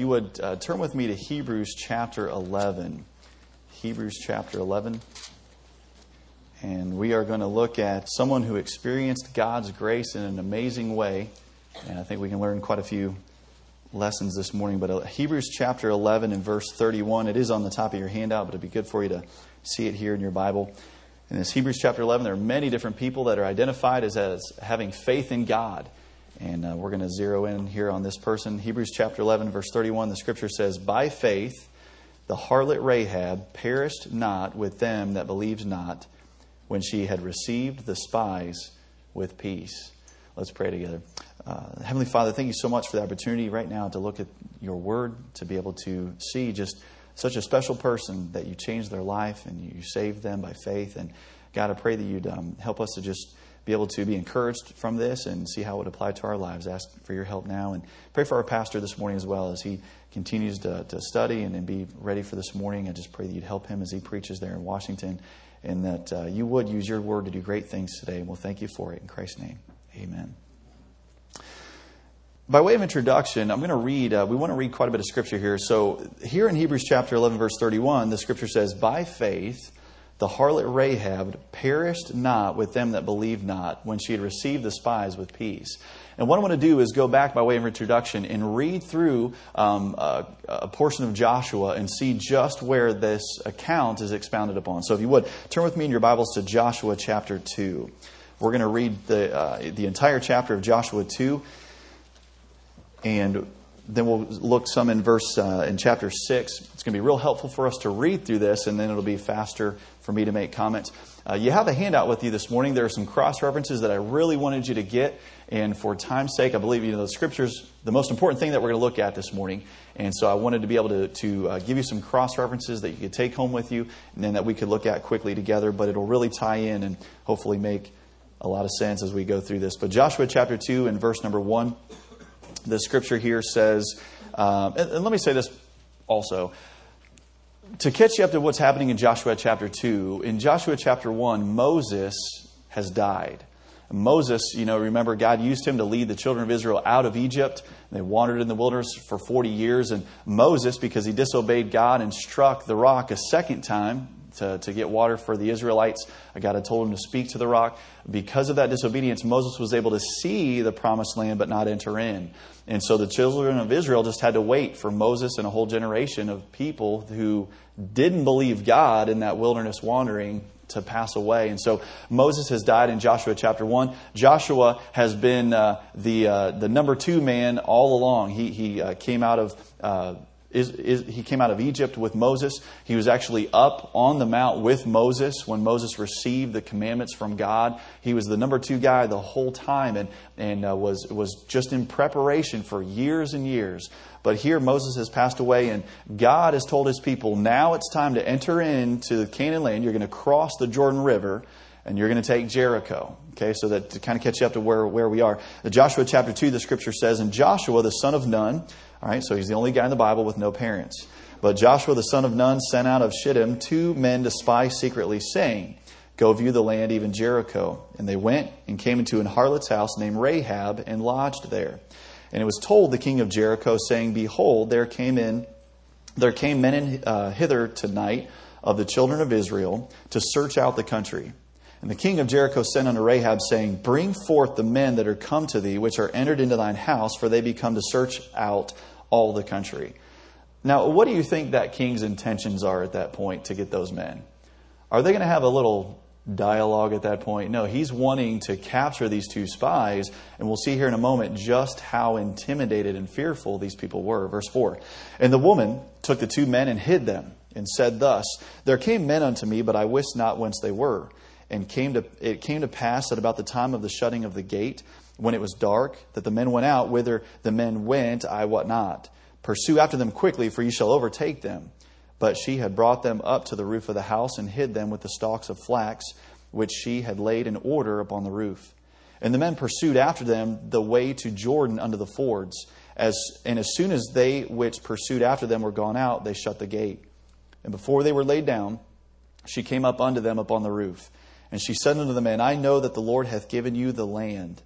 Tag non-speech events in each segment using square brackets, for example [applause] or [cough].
you would uh, turn with me to Hebrews chapter 11. Hebrews chapter 11. And we are going to look at someone who experienced God's grace in an amazing way. And I think we can learn quite a few lessons this morning. But uh, Hebrews chapter 11 and verse 31, it is on the top of your handout, but it'd be good for you to see it here in your Bible. In this Hebrews chapter 11, there are many different people that are identified as, as having faith in God. And uh, we're going to zero in here on this person. Hebrews chapter 11, verse 31, the scripture says, By faith, the harlot Rahab perished not with them that believed not when she had received the spies with peace. Let's pray together. Uh, Heavenly Father, thank you so much for the opportunity right now to look at your word, to be able to see just such a special person that you changed their life and you saved them by faith. And God, I pray that you'd um, help us to just be able to be encouraged from this and see how it would apply to our lives. Ask for your help now and pray for our pastor this morning as well as he continues to, to study and, and be ready for this morning. I just pray that you'd help him as he preaches there in Washington and that uh, you would use your word to do great things today. And we'll thank you for it. In Christ's name, amen. By way of introduction, I'm going to read, uh, we want to read quite a bit of scripture here. So, here in Hebrews chapter 11, verse 31, the scripture says, By faith, the harlot Rahab perished not with them that believed not when she had received the spies with peace. And what I want to do is go back by way of introduction and read through um, a, a, portion of Joshua and see just where this account is expounded upon. So if you would, turn with me in your Bibles to Joshua chapter 2. We're going to read the, uh, the entire chapter of Joshua 2. And then we'll look some in verse uh, in chapter 6. It's going to be real helpful for us to read through this, and then it'll be faster for me to make comments. Uh, you have a handout with you this morning. There are some cross references that I really wanted you to get. And for time's sake, I believe you know the scriptures, the most important thing that we're going to look at this morning. And so I wanted to be able to, to uh, give you some cross references that you could take home with you and then that we could look at quickly together. But it'll really tie in and hopefully make a lot of sense as we go through this. But Joshua chapter 2 and verse number 1, the scripture here says, um, and, and let me say this also to catch you up to what's happening in Joshua chapter 2, in Joshua chapter 1, Moses has died. Moses, you know, remember God used him to lead the children of Israel out of Egypt. They wandered in the wilderness for 40 years. And Moses, because he disobeyed God and struck the rock a second time to, to get water for the Israelites, God had told him to speak to the rock. Because of that disobedience, Moses was able to see the promised land but not enter in. And so the children of Israel just had to wait for Moses and a whole generation of people who didn't believe God in that wilderness wandering to pass away. And so Moses has died in Joshua chapter 1. Joshua has been uh, the, uh, the number two man all along. He, he uh, came out of uh, is, is, he came out of Egypt with Moses. He was actually up on the mount with Moses when Moses received the commandments from God. He was the number two guy the whole time and, and uh, was, was just in preparation for years and years. But here Moses has passed away, and God has told his people, now it's time to enter into the Canaan land. You're going to cross the Jordan River and you're going to take Jericho. Okay, so that to kind of catch you up to where, where we are. The Joshua chapter 2, the scripture says, And Joshua, the son of Nun, all right, so he's the only guy in the Bible with no parents. But Joshua, the son of Nun, sent out of Shittim two men to spy secretly, saying, Go view the land, even Jericho. And they went and came into an harlot's house named Rahab and lodged there. And it was told the king of Jericho, saying, Behold, there came in, there came men in, uh, hither tonight of the children of Israel to search out the country. And the king of Jericho sent unto Rahab, saying, Bring forth the men that are come to thee, which are entered into thine house, for they be come to search out all the country. Now, what do you think that king's intentions are at that point to get those men? Are they going to have a little dialogue at that point? No, he's wanting to capture these two spies, and we'll see here in a moment just how intimidated and fearful these people were. Verse 4 And the woman took the two men and hid them, and said thus There came men unto me, but I wist not whence they were. And came to, it came to pass that about the time of the shutting of the gate, when it was dark, that the men went out. Whither the men went, I wot not. Pursue after them quickly, for ye shall overtake them. But she had brought them up to the roof of the house and hid them with the stalks of flax, which she had laid in order upon the roof. And the men pursued after them the way to Jordan under the fords. As, and as soon as they which pursued after them were gone out, they shut the gate. And before they were laid down, she came up unto them upon the roof. And she said unto the man, I know that the Lord hath given you the land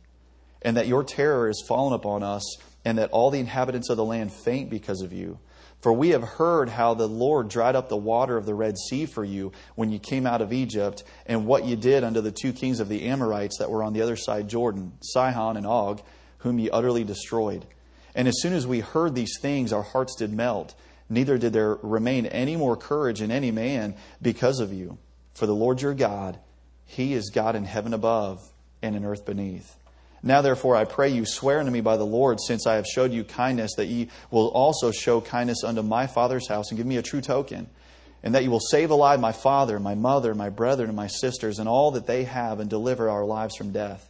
and that your terror is fallen upon us and that all the inhabitants of the land faint because of you. For we have heard how the Lord dried up the water of the Red Sea for you when you came out of Egypt, and what you did unto the two kings of the Amorites that were on the other side Jordan, Sihon and Og, whom ye utterly destroyed. And as soon as we heard these things, our hearts did melt. Neither did there remain any more courage in any man because of you. For the Lord your God, He is God in heaven above and in earth beneath. Now, therefore, I pray you, swear unto me by the Lord, since I have showed you kindness, that ye will also show kindness unto my father's house, and give me a true token, and that you will save alive my father, my mother, my brethren, and my sisters, and all that they have, and deliver our lives from death.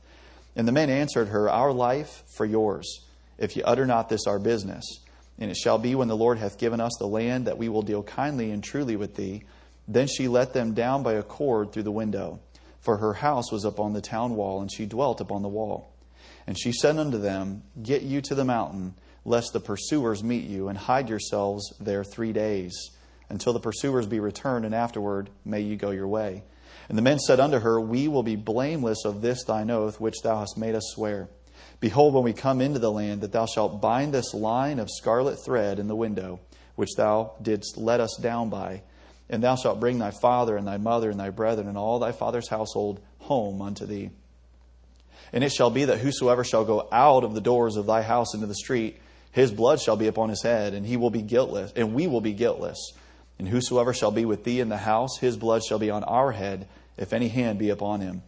And the men answered her, Our life for yours, if ye utter not this our business. And it shall be when the Lord hath given us the land that we will deal kindly and truly with thee. Then she let them down by a cord through the window, for her house was upon the town wall, and she dwelt upon the wall. And she said unto them, Get you to the mountain, lest the pursuers meet you, and hide yourselves there three days, until the pursuers be returned, and afterward may you go your way. And the men said unto her, We will be blameless of this thine oath, which thou hast made us swear. Behold, when we come into the land, that thou shalt bind this line of scarlet thread in the window, which thou didst let us down by, and thou shalt bring thy father and thy mother and thy brethren and all thy father's household home unto thee. And it shall be that whosoever shall go out of the doors of thy house into the street, his blood shall be upon his head, and he will be guiltless, and we will be guiltless. And whosoever shall be with thee in the house, his blood shall be on our head, if any hand be upon him.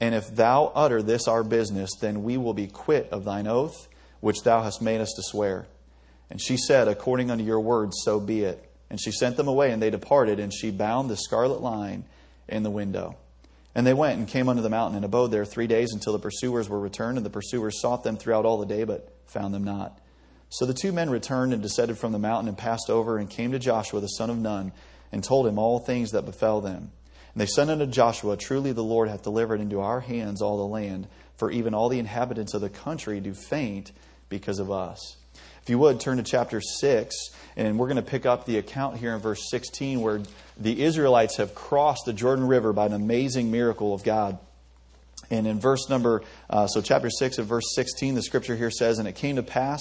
And if thou utter this our business, then we will be quit of thine oath, which thou hast made us to swear. And she said, According unto your words, so be it. And she sent them away, and they departed, and she bound the scarlet line in the window. And they went and came unto the mountain and abode there three days until the pursuers were returned, and the pursuers sought them throughout all the day, but found them not. So the two men returned and descended from the mountain and passed over and came to Joshua the son of Nun and told him all things that befell them. And they said unto Joshua, Truly the Lord hath delivered into our hands all the land, for even all the inhabitants of the country do faint because of us. If you would, turn to chapter 6, and we're going to pick up the account here in verse 16 where the Israelites have crossed the Jordan River by an amazing miracle of God. And in verse number, uh, so chapter 6 of verse 16, the scripture here says, And it came to pass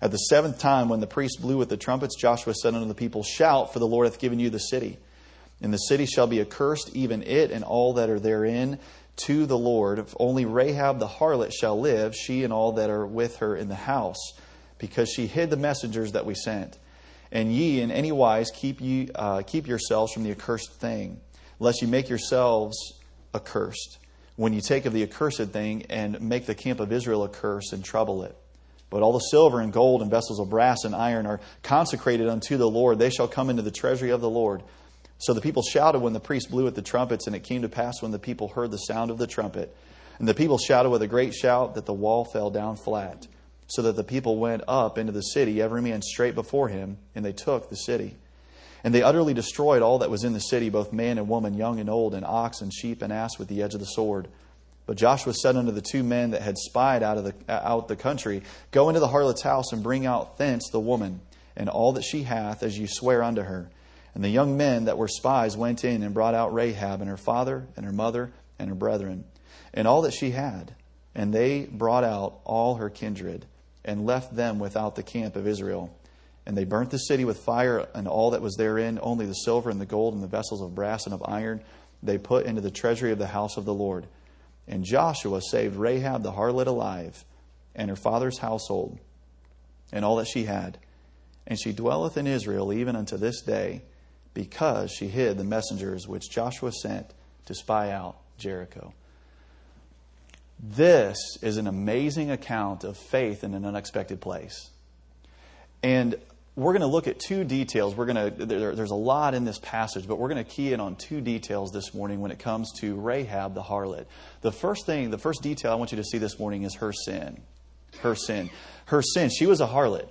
at the seventh time when the priest blew with the trumpets, Joshua said unto the people, Shout, for the Lord hath given you the city. And the city shall be accursed, even it and all that are therein, to the Lord. If only Rahab the harlot shall live, she and all that are with her in the house because she hid the messengers that we sent. And ye in any wise keep, ye, uh, keep yourselves from the accursed thing, lest ye make yourselves accursed, when you take of the accursed thing and make the camp of Israel accursed and trouble it. But all the silver and gold and vessels of brass and iron are consecrated unto the Lord. They shall come into the treasury of the Lord. So the people shouted when the priest blew at the trumpets, and it came to pass when the people heard the sound of the trumpet. And the people shouted with a great shout that the wall fell down flat so that the people went up into the city, every man straight before him, and they took the city. And they utterly destroyed all that was in the city, both man and woman, young and old, and ox and sheep and ass with the edge of the sword. But Joshua said unto the two men that had spied out of the out the country, Go into the harlot's house and bring out thence the woman, and all that she hath, as you swear unto her. And the young men that were spies went in and brought out Rahab and her father and her mother and her brethren, and all that she had. And they brought out all her kindred and left them without the camp of Israel. And they burnt the city with fire and all that was therein, only the silver and the gold and the vessels of brass and of iron they put into the treasury of the house of the Lord. And Joshua saved Rahab the harlot alive, and her father's household, and all that she had. And she dwelleth in Israel even unto this day, because she hid the messengers which Joshua sent to spy out Jericho. This is an amazing account of faith in an unexpected place. And we're going to look at two details. We're going to there, there's a lot in this passage, but we're going to key in on two details this morning when it comes to Rahab the harlot. The first thing, the first detail I want you to see this morning is her sin. Her sin. Her sin. She was a harlot.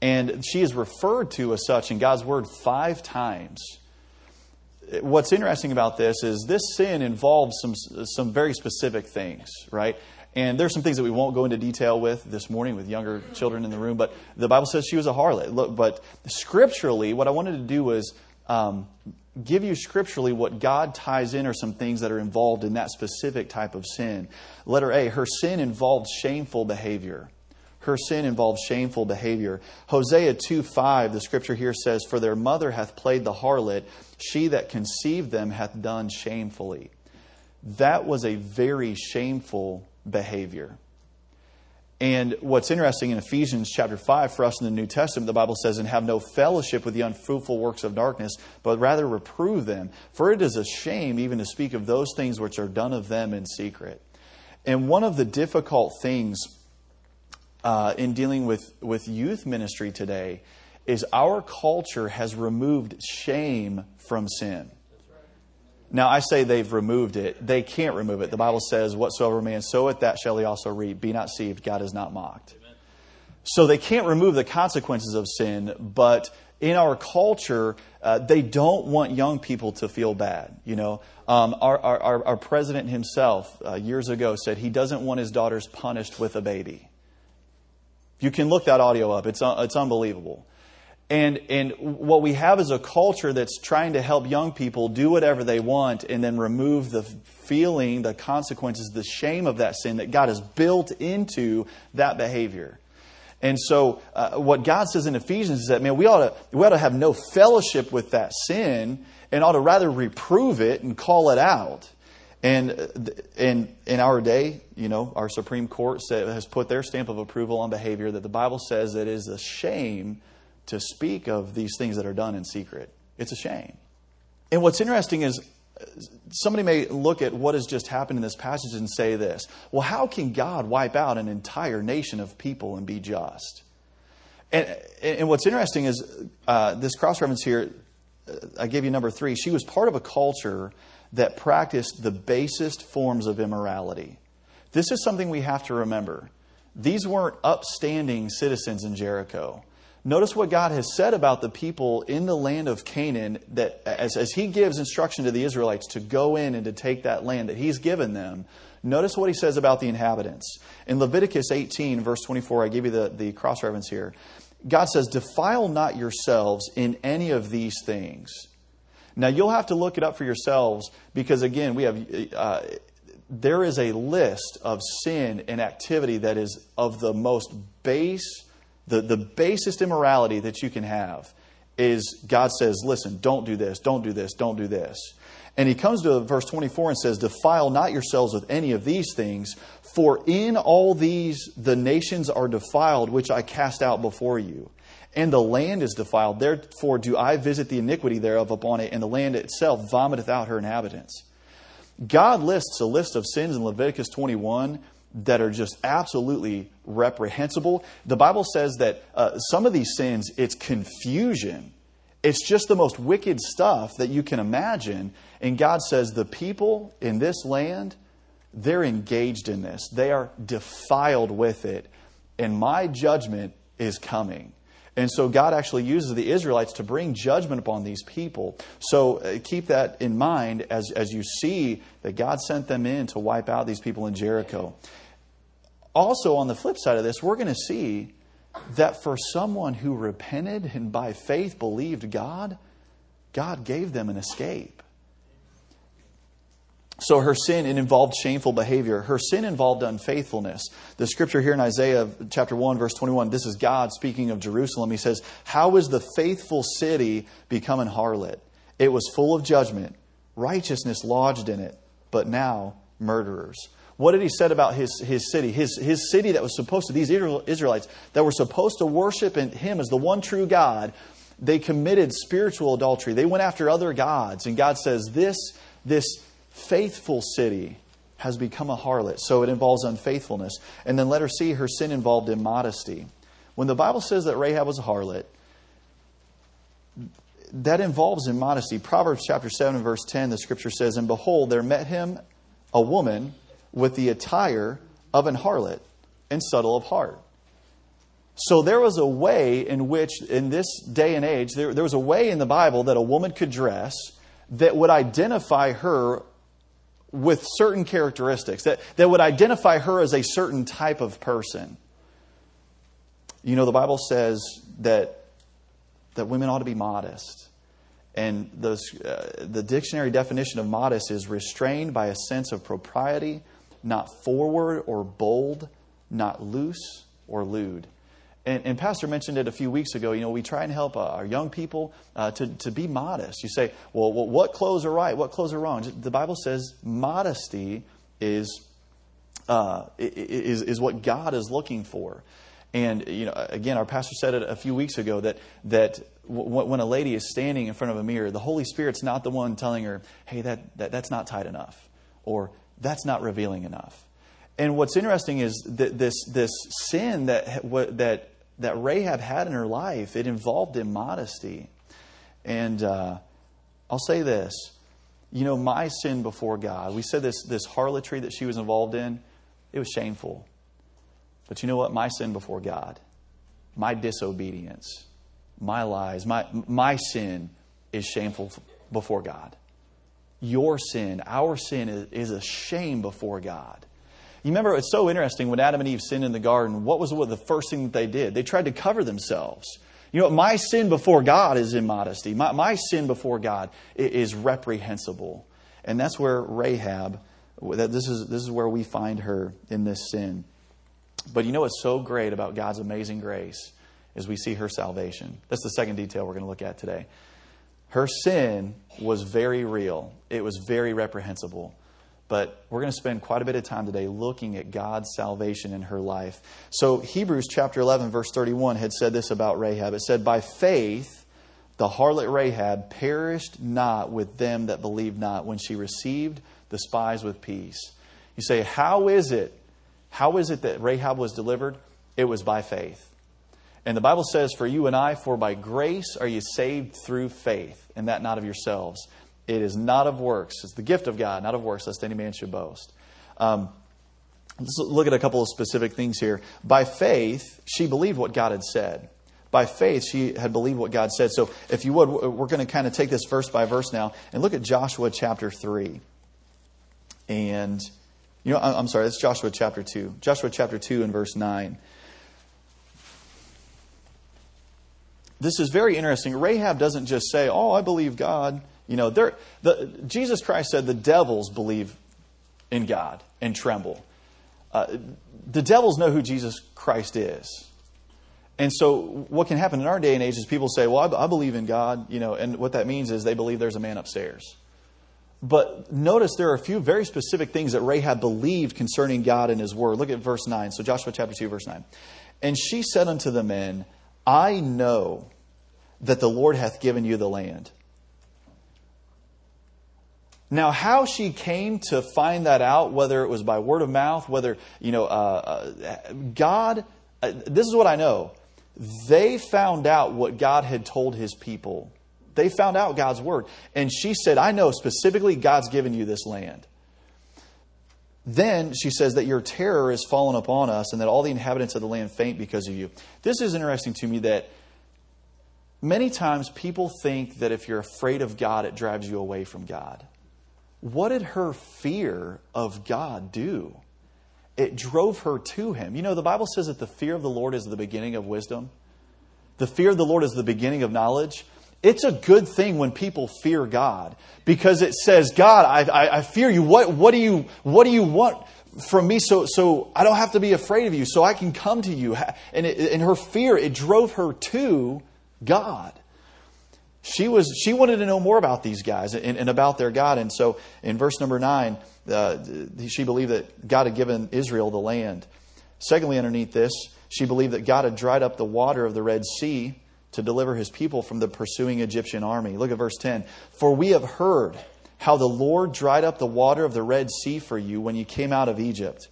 And she is referred to as such in God's word 5 times what's interesting about this is this sin involves some some very specific things, right? And there's some things that we won't go into detail with this morning with younger children in the room, but the Bible says she was a harlot. Look, but scripturally, what I wanted to do was um, give you scripturally what God ties in are some things that are involved in that specific type of sin. Letter A, her sin involved shameful behavior. Her sin involved shameful behavior. Hosea 2 5, the scripture here says, For their mother hath played the harlot, she that conceived them hath done shamefully. That was a very shameful behavior. And what's interesting in Ephesians chapter 5 for us in the New Testament, the Bible says, and have no fellowship with the unfruitful works of darkness, but rather reprove them. For it is a shame even to speak of those things which are done of them in secret. And one of the difficult things uh, in dealing with, with youth ministry today is our culture has removed shame from sin. Now, I say they've removed it. They can't remove it. The Bible says, Whatsoever man soweth, that shall he also reap. Be not deceived, God is not mocked. Amen. So they can't remove the consequences of sin, but in our culture, uh, they don't want young people to feel bad. You know, um, our, our, our, president himself uh, years ago said he doesn't want his daughters punished with a baby. You can look that audio up. It's, uh, it's unbelievable. And, and what we have is a culture that's trying to help young people do whatever they want and then remove the feeling, the consequences, the shame of that sin that God has built into that behavior. And so, uh, what God says in Ephesians is that, man, we ought, to, we ought to have no fellowship with that sin and ought to rather reprove it and call it out. And in, in our day, you know, our Supreme Court has put their stamp of approval on behavior that the Bible says that is a shame to speak of these things that are done in secret. It's a shame. And what's interesting is somebody may look at what has just happened in this passage and say this well, how can God wipe out an entire nation of people and be just? And, and what's interesting is uh, this cross reference here, uh, I gave you number three. She was part of a culture that practiced the basest forms of immorality. This is something we have to remember. These weren't upstanding citizens in Jericho. Notice what God has said about the people in the land of Canaan that as, as He gives instruction to the Israelites to go in and to take that land that He's given them, notice what He says about the inhabitants. In Leviticus 18, verse 24, I give you the, the cross reference here. God says, Defile not yourselves in any of these things. Now, you'll have to look it up for yourselves because, again, we have. Uh, there is a list of sin and activity that is of the most base the, the basest immorality that you can have is God says, listen, don't do this, don't do this, don't do this. And he comes to verse 24 and says, Defile not yourselves with any of these things, for in all these the nations are defiled, which I cast out before you. And the land is defiled. Therefore do I visit the iniquity thereof upon it, and the land itself vomiteth out her inhabitants. God lists a list of sins in Leviticus 21 that are just absolutely reprehensible. The Bible says that uh, some of these sins, it's confusion. It's just the most wicked stuff that you can imagine. And God says the people in this land, they're engaged in this, they are defiled with it. And my judgment is coming. And so God actually uses the Israelites to bring judgment upon these people. So uh, keep that in mind as, as you see that God sent them in to wipe out these people in Jericho also, on the flip side of this, we're going to see that for someone who repented and by faith believed God, God gave them an escape. So her sin it involved shameful behavior. Her sin involved unfaithfulness. The scripture here in Isaiah chapter 1 verse 21, this is God speaking of Jerusalem. He says, "How is the faithful city become an harlot? It was full of judgment, righteousness lodged in it, but now murderers." What did he say about his, his city? His, his city that was supposed to, these Israelites that were supposed to worship in him as the one true God, they committed spiritual adultery. They went after other gods. And God says, This, this faithful city has become a harlot. So it involves unfaithfulness. And then let her see her sin involved immodesty. When the Bible says that Rahab was a harlot, that involves immodesty. Proverbs chapter 7 verse 10, the scripture says, And behold, there met him a woman with the attire of an harlot and subtle of heart. So there was a way in which, in this day and age, there, there was a way in the Bible that a woman could dress that would identify her with certain characteristics, that, that would identify her as a certain type of person. You know, the Bible says that, that women ought to be modest. And those, uh, the dictionary definition of modest is restrained by a sense of propriety not forward or bold, not loose or lewd. And, and, Pastor mentioned it a few weeks ago. You know, we try and help uh, our young people uh, to, to be modest. You say, well, well, what clothes are right? What clothes are wrong? The Bible says modesty is, uh, is, is what God is looking for. And, you know, again, our pastor said it a few weeks ago that, that w- when a lady is standing in front of a mirror, the Holy Spirit's not the one telling her, hey, that, that, that's not tight enough, or that's not revealing enough. And what's interesting is that this, this sin that, that that Rahab had in her life, it involved immodesty. And uh, I'll say this you know, my sin before God, we said this, this harlotry that she was involved in, it was shameful. But you know what? My sin before God, my disobedience, my lies, my, my sin is shameful before God. Your sin, our sin, is, is a shame before God. You remember, it's so interesting when Adam and Eve sinned in the garden, what was the first thing that they did? They tried to cover themselves. You know, my sin before God is immodesty. My, my sin before God is reprehensible. And that's where Rahab, this is, this is where we find her in this sin. But you know what's so great about God's amazing grace is we see her salvation. That's the second detail we're going to look at today. Her sin was very real, it was very reprehensible. But we're going to spend quite a bit of time today looking at God's salvation in her life. So, Hebrews chapter 11, verse 31 had said this about Rahab. It said, By faith, the harlot Rahab perished not with them that believed not when she received the spies with peace. You say, How is it? How is it that Rahab was delivered? It was by faith. And the Bible says, For you and I, for by grace are you saved through faith, and that not of yourselves. It is not of works. It's the gift of God, not of works, lest any man should boast. Um, let's look at a couple of specific things here. By faith, she believed what God had said. By faith, she had believed what God said. So, if you would, we're going to kind of take this verse by verse now and look at Joshua chapter 3. And, you know, I'm sorry, that's Joshua chapter 2. Joshua chapter 2 and verse 9. This is very interesting. Rahab doesn't just say, Oh, I believe God. You know, the, Jesus Christ said the devils believe in God and tremble. Uh, the devils know who Jesus Christ is. And so, what can happen in our day and age is people say, Well, I, I believe in God, you know, and what that means is they believe there's a man upstairs. But notice there are a few very specific things that Rahab believed concerning God and his word. Look at verse 9. So, Joshua chapter 2, verse 9. And she said unto the men, I know that the Lord hath given you the land. Now, how she came to find that out, whether it was by word of mouth, whether, you know, uh, uh, God, uh, this is what I know. They found out what God had told his people. They found out God's word. And she said, I know specifically God's given you this land. Then she says that your terror is fallen upon us and that all the inhabitants of the land faint because of you. This is interesting to me that many times people think that if you're afraid of God, it drives you away from God what did her fear of God do? It drove her to him. You know, the Bible says that the fear of the Lord is the beginning of wisdom. The fear of the Lord is the beginning of knowledge. It's a good thing when people fear God because it says, God, I, I, I fear you. What, what, do you. what do you want from me so, so I don't have to be afraid of you, so I can come to you? And, and her fear, it drove her to God she was she wanted to know more about these guys and, and about their God. And so in verse number nine, uh, she believed that God had given Israel the land. Secondly, underneath this, she believed that God had dried up the water of the Red Sea to deliver his people from the pursuing Egyptian army. Look at verse 10. For we have heard how the Lord dried up the water of the Red Sea for you when you came out of Egypt.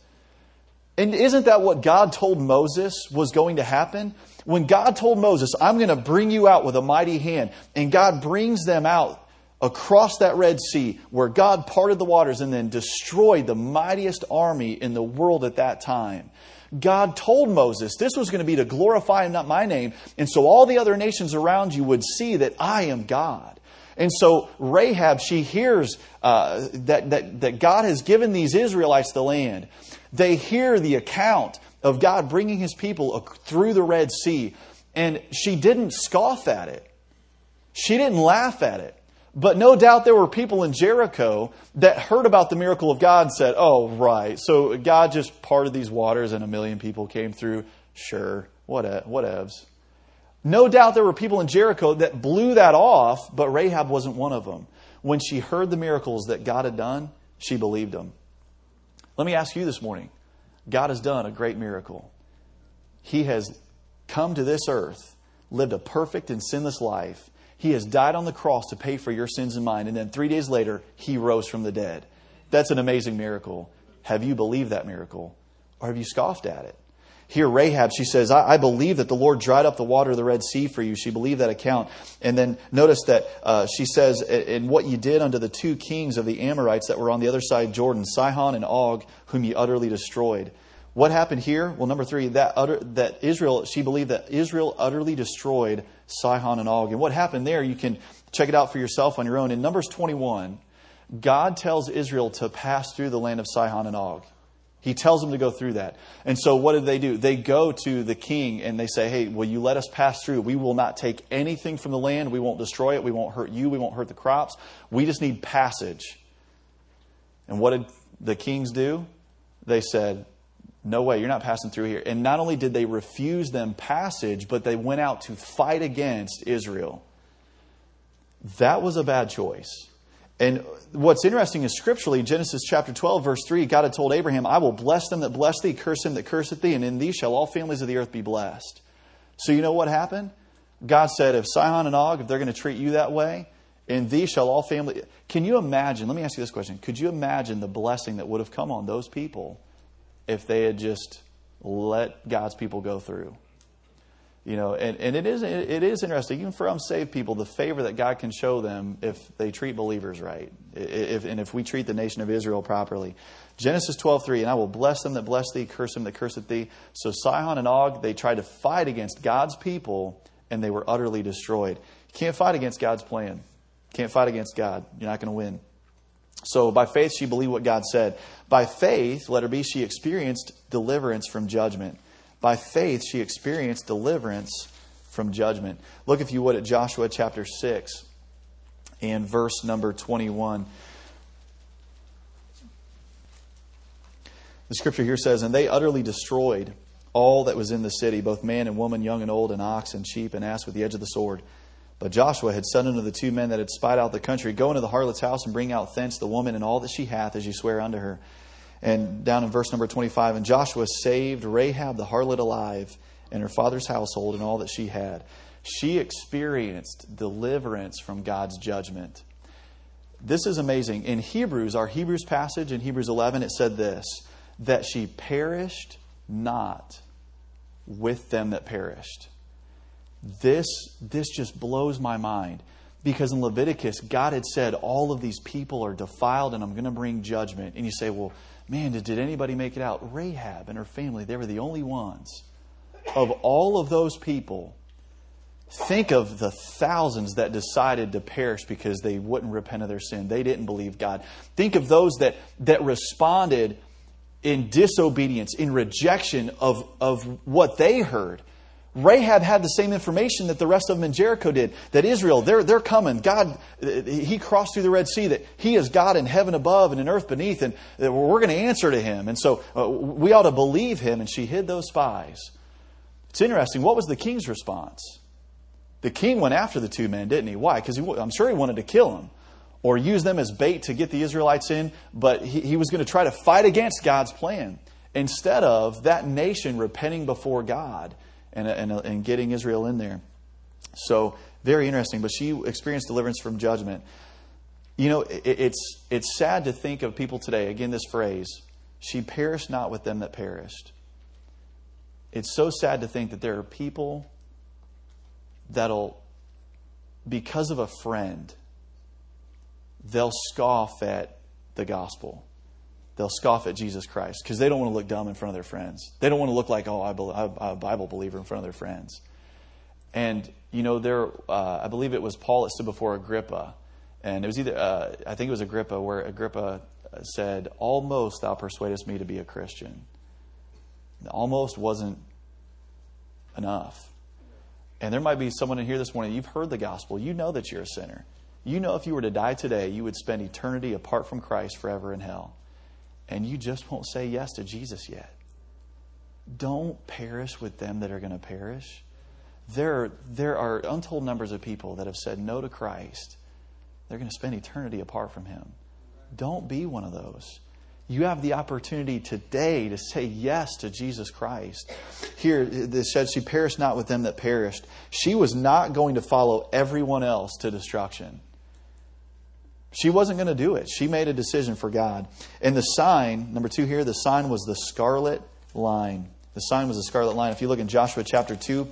And isn't that what God told Moses was going to happen? When God told Moses, I'm going to bring you out with a mighty hand, and God brings them out across that Red Sea where God parted the waters and then destroyed the mightiest army in the world at that time. God told Moses this was going to be to glorify not my name, and so all the other nations around you would see that I am God. And so Rahab, she hears uh, that, that, that God has given these Israelites the land. They hear the account of God bringing his people through the Red Sea, and she didn't scoff at it. She didn't laugh at it. But no doubt there were people in Jericho that heard about the miracle of God and said, Oh, right. So God just parted these waters and a million people came through. Sure, what whatevs. No doubt there were people in Jericho that blew that off, but Rahab wasn't one of them. When she heard the miracles that God had done, she believed them. Let me ask you this morning God has done a great miracle. He has come to this earth, lived a perfect and sinless life. He has died on the cross to pay for your sins and mine. And then three days later, he rose from the dead. That's an amazing miracle. Have you believed that miracle? Or have you scoffed at it? Here, Rahab, she says, I, I, believe that the Lord dried up the water of the Red Sea for you. She believed that account. And then notice that uh, she says, In what you did unto the two kings of the Amorites that were on the other side Jordan, Sihon and Og, whom you utterly destroyed. What happened here? Well, number three, that, utter, that Israel, she believed that Israel utterly destroyed Sihon and Og. And what happened there, you can check it out for yourself on your own. In Numbers 21, God tells Israel to pass through the land of Sihon and Og. He tells them to go through that. And so what did they do? They go to the king and they say, Hey, will you let us pass through? We will not take anything from the land. We won't destroy it. We won't hurt you. We won't hurt the crops. We just need passage. And what did the kings do? They said, No way, you're not passing through here. And not only did they refuse them passage, but they went out to fight against Israel. That was a bad choice. And what's interesting is scripturally, Genesis chapter 12, verse 3, God had told Abraham, I will bless them that bless thee, curse him that curseth thee, and in thee shall all families of the earth be blessed. So you know what happened? God said, if Sihon and Og, if they're going to treat you that way, in thee shall all families. Can you imagine? Let me ask you this question. Could you imagine the blessing that would have come on those people if they had just let God's people go through? You know, and, and it is it is interesting, even for unsaved people, the favor that God can show them if they treat believers right, if, and if we treat the nation of Israel properly. Genesis twelve three, and I will bless them that bless thee, curse them that curseth thee. So Sihon and Og, they tried to fight against God's people, and they were utterly destroyed. Can't fight against God's plan. Can't fight against God. You're not going to win. So by faith, she believed what God said. By faith, let her be, she experienced deliverance from judgment. By faith, she experienced deliverance from judgment. Look, if you would, at Joshua chapter 6 and verse number 21. The scripture here says, And they utterly destroyed all that was in the city, both man and woman, young and old, and ox and sheep and ass with the edge of the sword. But Joshua had said unto the two men that had spied out the country, Go into the harlot's house and bring out thence the woman and all that she hath, as you swear unto her. And down in verse number 25, and Joshua saved Rahab the harlot alive and her father's household and all that she had. She experienced deliverance from God's judgment. This is amazing. In Hebrews, our Hebrews passage in Hebrews 11, it said this that she perished not with them that perished. This, this just blows my mind because in Leviticus, God had said, All of these people are defiled and I'm going to bring judgment. And you say, Well, man, did, did anybody make it out? Rahab and her family, they were the only ones. Of all of those people, think of the thousands that decided to perish because they wouldn't repent of their sin. They didn't believe God. Think of those that, that responded in disobedience, in rejection of, of what they heard. Rahab had the same information that the rest of them in Jericho did that Israel, they're, they're coming. God, He crossed through the Red Sea, that He is God in heaven above and in earth beneath, and we're going to answer to Him. And so uh, we ought to believe Him, and she hid those spies. It's interesting. What was the king's response? The king went after the two men, didn't he? Why? Because I'm sure he wanted to kill them or use them as bait to get the Israelites in, but he, he was going to try to fight against God's plan instead of that nation repenting before God and, and, and getting Israel in there. So, very interesting. But she experienced deliverance from judgment. You know, it, it's, it's sad to think of people today, again, this phrase, she perished not with them that perished. It's so sad to think that there are people that'll, because of a friend, they'll scoff at the gospel they'll scoff at Jesus Christ because they don't want to look dumb in front of their friends. They don't want to look like, oh, I'm a Bible believer in front of their friends. And, you know, there, uh, I believe it was Paul that stood before Agrippa. And it was either, uh, I think it was Agrippa, where Agrippa said, Almost thou persuadest me to be a Christian. Almost wasn't enough. And there might be someone in here this morning, you've heard the gospel, you know that you're a sinner. You know if you were to die today, you would spend eternity apart from Christ forever in hell and you just won't say yes to Jesus yet. don't perish with them that are going to perish. There, there are untold numbers of people that have said no to Christ. They're going to spend eternity apart from Him. Don't be one of those. You have the opportunity today to say yes to Jesus Christ. Here, it says, She perished not with them that perished. She was not going to follow everyone else to destruction. She wasn't going to do it. She made a decision for God. And the sign, number two here, the sign was the scarlet line. The sign was the scarlet line. If you look in Joshua chapter 2,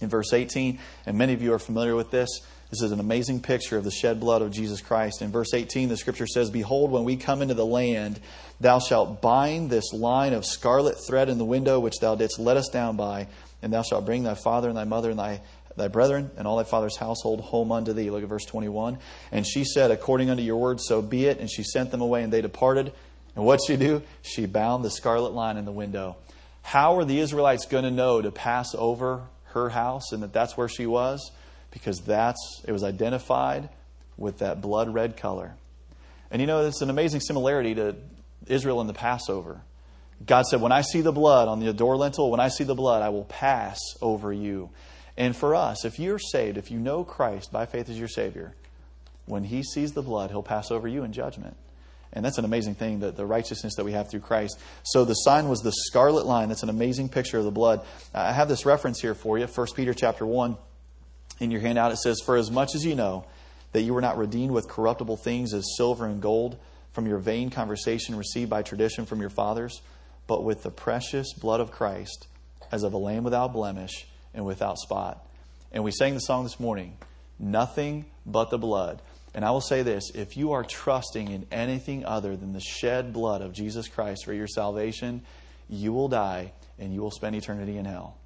in verse 18, and many of you are familiar with this, this is an amazing picture of the shed blood of Jesus Christ. In verse 18, the scripture says, Behold, when we come into the land, thou shalt bind this line of scarlet thread in the window which thou didst let us down by, and thou shalt bring thy father and thy mother and thy thy brethren and all thy father's household home unto thee. Look at verse 21. And she said, According unto your word, so be it. And she sent them away, and they departed. And what she do? She bound the scarlet line in the window. How are the Israelites going to know to pass over her house and that that's where she was? Because that's it was identified with that blood red color. And you know, it's an amazing similarity to Israel and the Passover. God said, When I see the blood on the door lintel, when I see the blood, I will pass over you. And for us, if you're saved, if you know Christ by faith as your Savior, when He sees the blood, He'll pass over you in judgment. And that's an amazing thing, the, the righteousness that we have through Christ. So the sign was the scarlet line. That's an amazing picture of the blood. I have this reference here for you, 1 Peter chapter 1. In your handout, it says, For as much as you know that you were not redeemed with corruptible things as silver and gold from your vain conversation received by tradition from your fathers, but with the precious blood of Christ, as of a lamb without blemish and without spot. And we sang the song this morning, Nothing but the blood. And I will say this if you are trusting in anything other than the shed blood of Jesus Christ for your salvation, you will die and you will spend eternity in hell.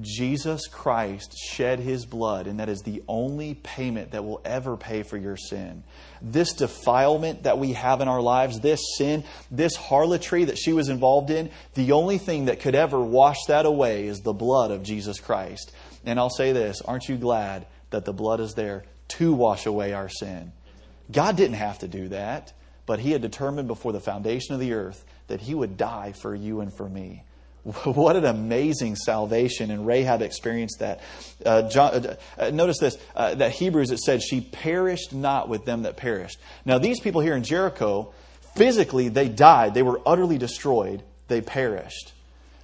Jesus Christ shed his blood, and that is the only payment that will ever pay for your sin. This defilement that we have in our lives, this sin, this harlotry that she was involved in, the only thing that could ever wash that away is the blood of Jesus Christ. And I'll say this aren't you glad that the blood is there to wash away our sin? God didn't have to do that, but he had determined before the foundation of the earth that he would die for you and for me. [laughs] What an amazing salvation. And Rahab experienced that. Uh, John, uh, notice this uh, that Hebrews, it said, She perished not with them that perished. Now, these people here in Jericho, physically, they died. They were utterly destroyed. They perished.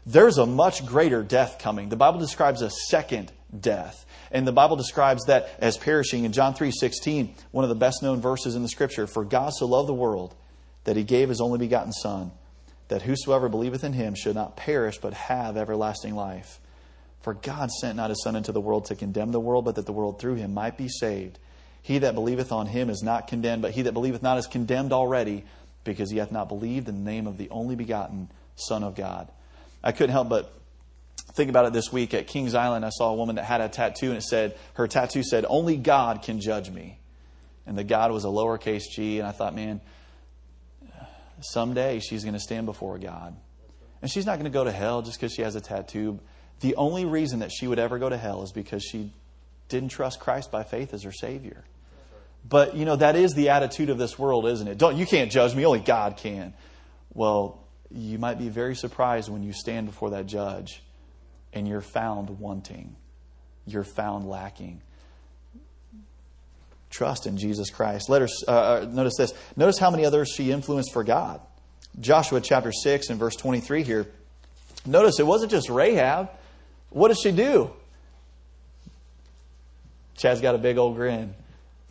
There's a much greater death coming. The Bible describes a second death. And the Bible describes that as perishing. In John 3 16, one of the best known verses in the scripture For God so loved the world that he gave his only begotten Son that whosoever believeth in him should not perish, but have everlasting life. For God sent not his Son into the world to condemn the world, but that the world through him might be saved. He that believeth on him is not condemned, but he that believeth not is condemned already, because he hath not believed in the name of the only begotten Son of God. I couldn't help but think about it this week at Kings Island. I saw a woman that had a tattoo, and it said, her tattoo said, Only God can judge me. And the God was a lowercase g, and I thought, man, someday she's going to stand before God. And she's not going to go to hell just because she has a tattoo. The only reason that she would ever go to hell is because she didn't trust Christ by faith as her Savior. But, you know, that is the attitude of this world, isn't it? Don't, you can't judge me, only God can. Well, you might be very surprised when you stand before that judge and you're found wanting, you're found lacking trust in Jesus Christ. Let her, uh, uh, notice this. Notice how many others she influenced for God. Joshua chapter 6 and verse 23 here. Notice it wasn't just Rahab. What does she do? Chad's got a big old grin.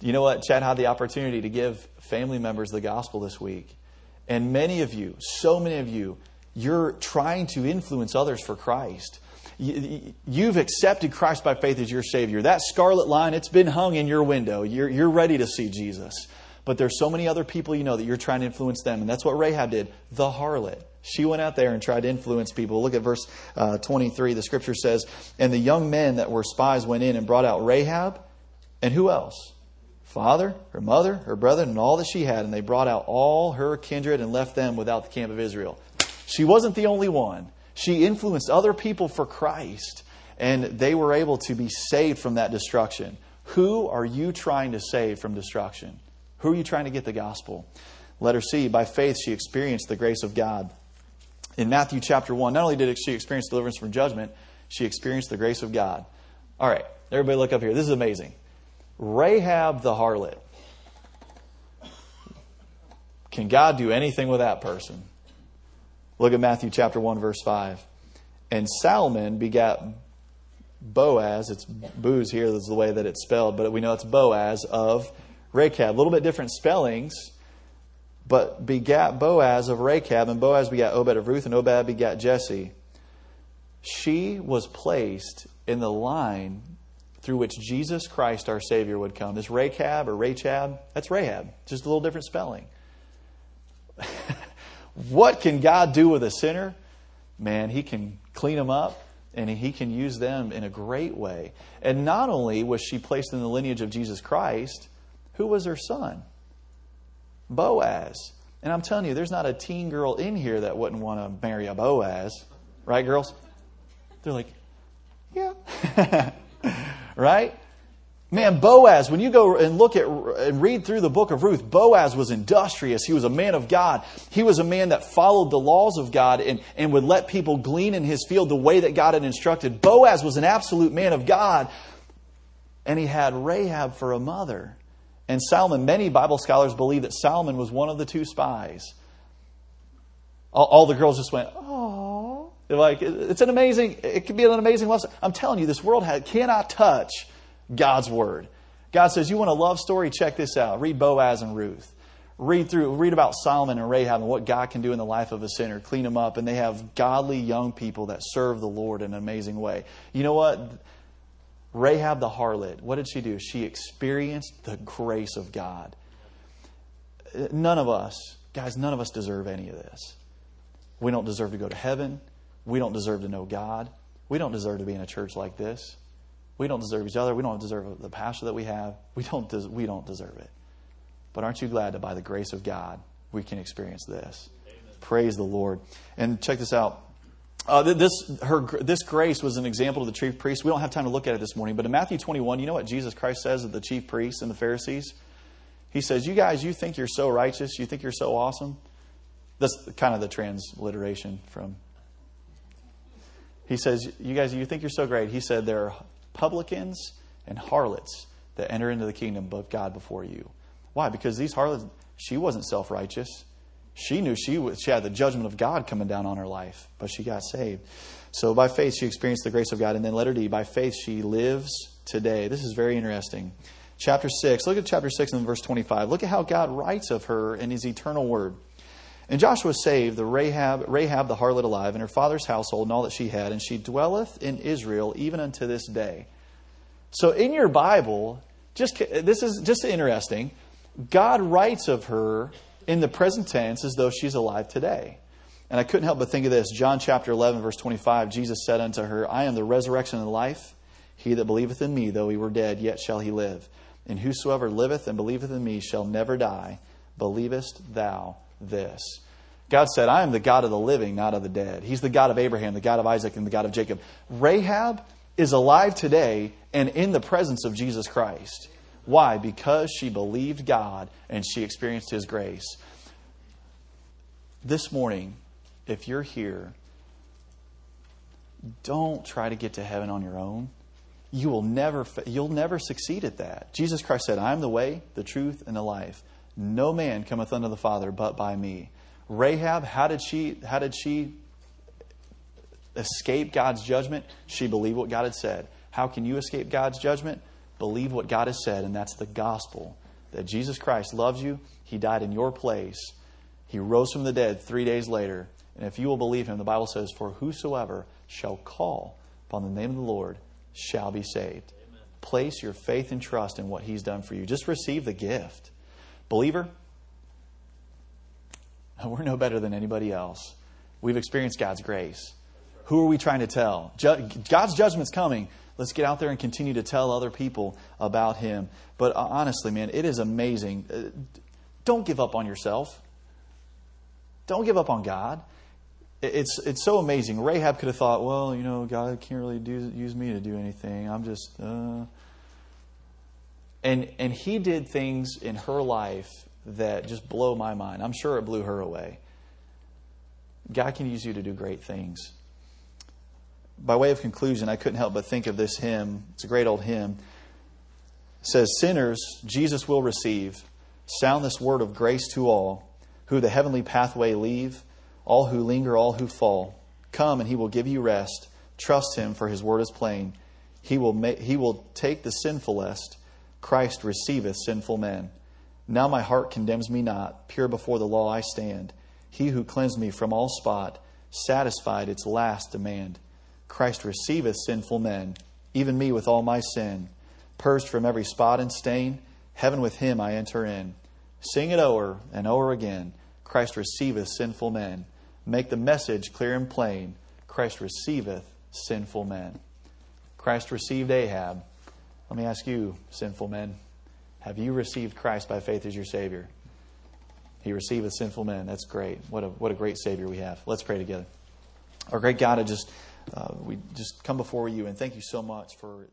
You know what? Chad had the opportunity to give family members the gospel this week. And many of you, so many of you, you're trying to influence others for Christ. You've accepted Christ by faith as your Savior. That scarlet line, it's been hung in your window. You're, you're ready to see Jesus. But there's so many other people you know that you're trying to influence them. And that's what Rahab did. The harlot. She went out there and tried to influence people. Look at verse uh, 23. The scripture says, And the young men that were spies went in and brought out Rahab. And who else? Father, her mother, her brother, and all that she had. And they brought out all her kindred and left them without the camp of Israel. She wasn't the only one. She influenced other people for Christ, and they were able to be saved from that destruction. Who are you trying to save from destruction? Who are you trying to get the gospel? Letter C, by faith she experienced the grace of God. in Matthew chapter 1, not only did she experience deliverance from judgment, she experienced the grace of God. All right, everybody look up here. This is amazing. Rahab the harlot. Can God do anything with that person? Look at Matthew chapter 1, verse 5. And Salmon begat Boaz. It's booze here, this is the way that it's spelled, but we know it's Boaz of Rechab. A little bit different spellings, but begat Boaz of Rechab, and Boaz begat Obed of Ruth, and Obed begat Jesse. She was placed in the line through which Jesus Christ, our Savior, would come. This Rechab or Rachab, that's Rahab, just a little different spelling. [laughs] what can God do with a sinner? Man, He can clean them up and He can use them in a great way. And not only was she placed in the lineage of Jesus Christ, who was her son? Boaz. And I'm telling you, there's not a teen girl in here that wouldn't want to marry a Boaz. Right, girls? They're like, yeah. [laughs] right? Man, Boaz, when you go and look at and read through the book of Ruth, Boaz was industrious. He was a man of God. He was a man that followed the laws of God and, and would let people glean in his field the way that God had instructed. Boaz was an absolute man of God, and he had Rahab for a mother. And Salmon, many Bible scholars believe that Salmon was one of the two spies. All, all the girls just went, oh. Like, it's an amazing, it could be an amazing lesson. I'm telling you, this world cannot touch God's Word. God says, You want a love story? Check this out. Read Boaz and Ruth. Read through, read about Salmon and Rahab and what God can do in the life of a sinner. Clean them up. And they have godly young people that serve the Lord in an amazing way. You know what? Rahab the harlot, what did she do? She experienced the grace of God. None of us, guys, none of us deserve any of this. We don't deserve to go to heaven. We don't deserve to know God. We don't deserve to be in a church like this. We don't deserve each other. We don't deserve the pastor that we have. We don't, des- we don't deserve it. But aren't you glad that by the grace of God, we can experience this? Amen. Praise the Lord. And check this out. Uh, this, her, this grace was an example of the chief priests. We don't have time to look at it this morning, but in Matthew 21, you know what Jesus Christ says of the chief priests and the Pharisees? He says, You guys, you think you're so righteous, you think you're so awesome. That's kind of the transliteration from. He says, You guys, you think you're so great. He said, There are publicans and harlots that enter into the kingdom of God before you. Why? Because these harlots, she wasn't self righteous. She knew she, was, she had the judgment of God coming down on her life, but she got saved. So by faith, she experienced the grace of God. And then letter D, by faith, she lives today. This is very interesting. Chapter 6, look at chapter 6 and verse 25. Look at how God writes of her in his eternal word. And Joshua saved the Rahab, Rahab the harlot alive, and her father's household, and all that she had, and she dwelleth in Israel even unto this day. So in your Bible, just this is just interesting. God writes of her in the present tense as though she's alive today. And I couldn't help but think of this. John chapter 11, verse 25, Jesus said unto her, I am the resurrection and the life. He that believeth in me, though he were dead, yet shall he live. And whosoever liveth and believeth in me shall never die. Believest thou this? God said, I am the God of the living, not of the dead. He's the God of Abraham, the God of Isaac, and the God of Jacob. Rahab is alive today and in the presence of Jesus Christ. Why? Because she believed God and she experienced His grace. This morning, if you're here, don't try to get to heaven on your own. You will never, you'll never succeed at that. Jesus Christ said, I am the way, the truth, and the life. No man cometh unto the Father but by me. Rahab, how did she, how did she escape God's judgment? She believed what God had said. How can you escape God's judgment? Believe what God has said, and that's the gospel that Jesus Christ loves you. He died in your place. He rose from the dead three days later. And if you will believe him, the Bible says, For whosoever shall call upon the name of the Lord shall be saved. Amen. Place your faith and trust in what he's done for you. Just receive the gift. Believer, [laughs] we're no better than anybody else. We've experienced God's grace. Who are we trying to tell? God's judgment's coming. Let's get out there and continue to tell other people about Him. But uh, honestly, man, it is amazing. Uh, don't give up on yourself. Don't give up on God. It's, it's so amazing. Rahab could have thought, well, you know, God can't really do, use me to do anything. I'm just. Uh... And, and He did things in her life that just blow my mind. I'm sure it blew her away. God can use you to do great things. By way of conclusion, I couldn't help but think of this hymn. It's a great old hymn. It says, Sinners, Jesus will receive. Sound this word of grace to all who the heavenly pathway leave, all who linger, all who fall. Come, and he will give you rest. Trust him, for his word is plain. He will, ma- he will take the sinfulest. Christ receiveth sinful men. Now my heart condemns me not. Pure before the law I stand. He who cleansed me from all spot satisfied its last demand. Christ receiveth sinful men, even me with all my sin. Purged from every spot and stain, heaven with him I enter in. Sing it o'er and o'er again. Christ receiveth sinful men. Make the message clear and plain. Christ receiveth sinful men. Christ received Rahab. Let me ask you, sinful men, have you received Christ by faith as your Savior? He receiveth sinful men. That's great. What a, what a great Savior we have. Let's pray together. Our great God, I just, uh, we just come before you and thank you so much for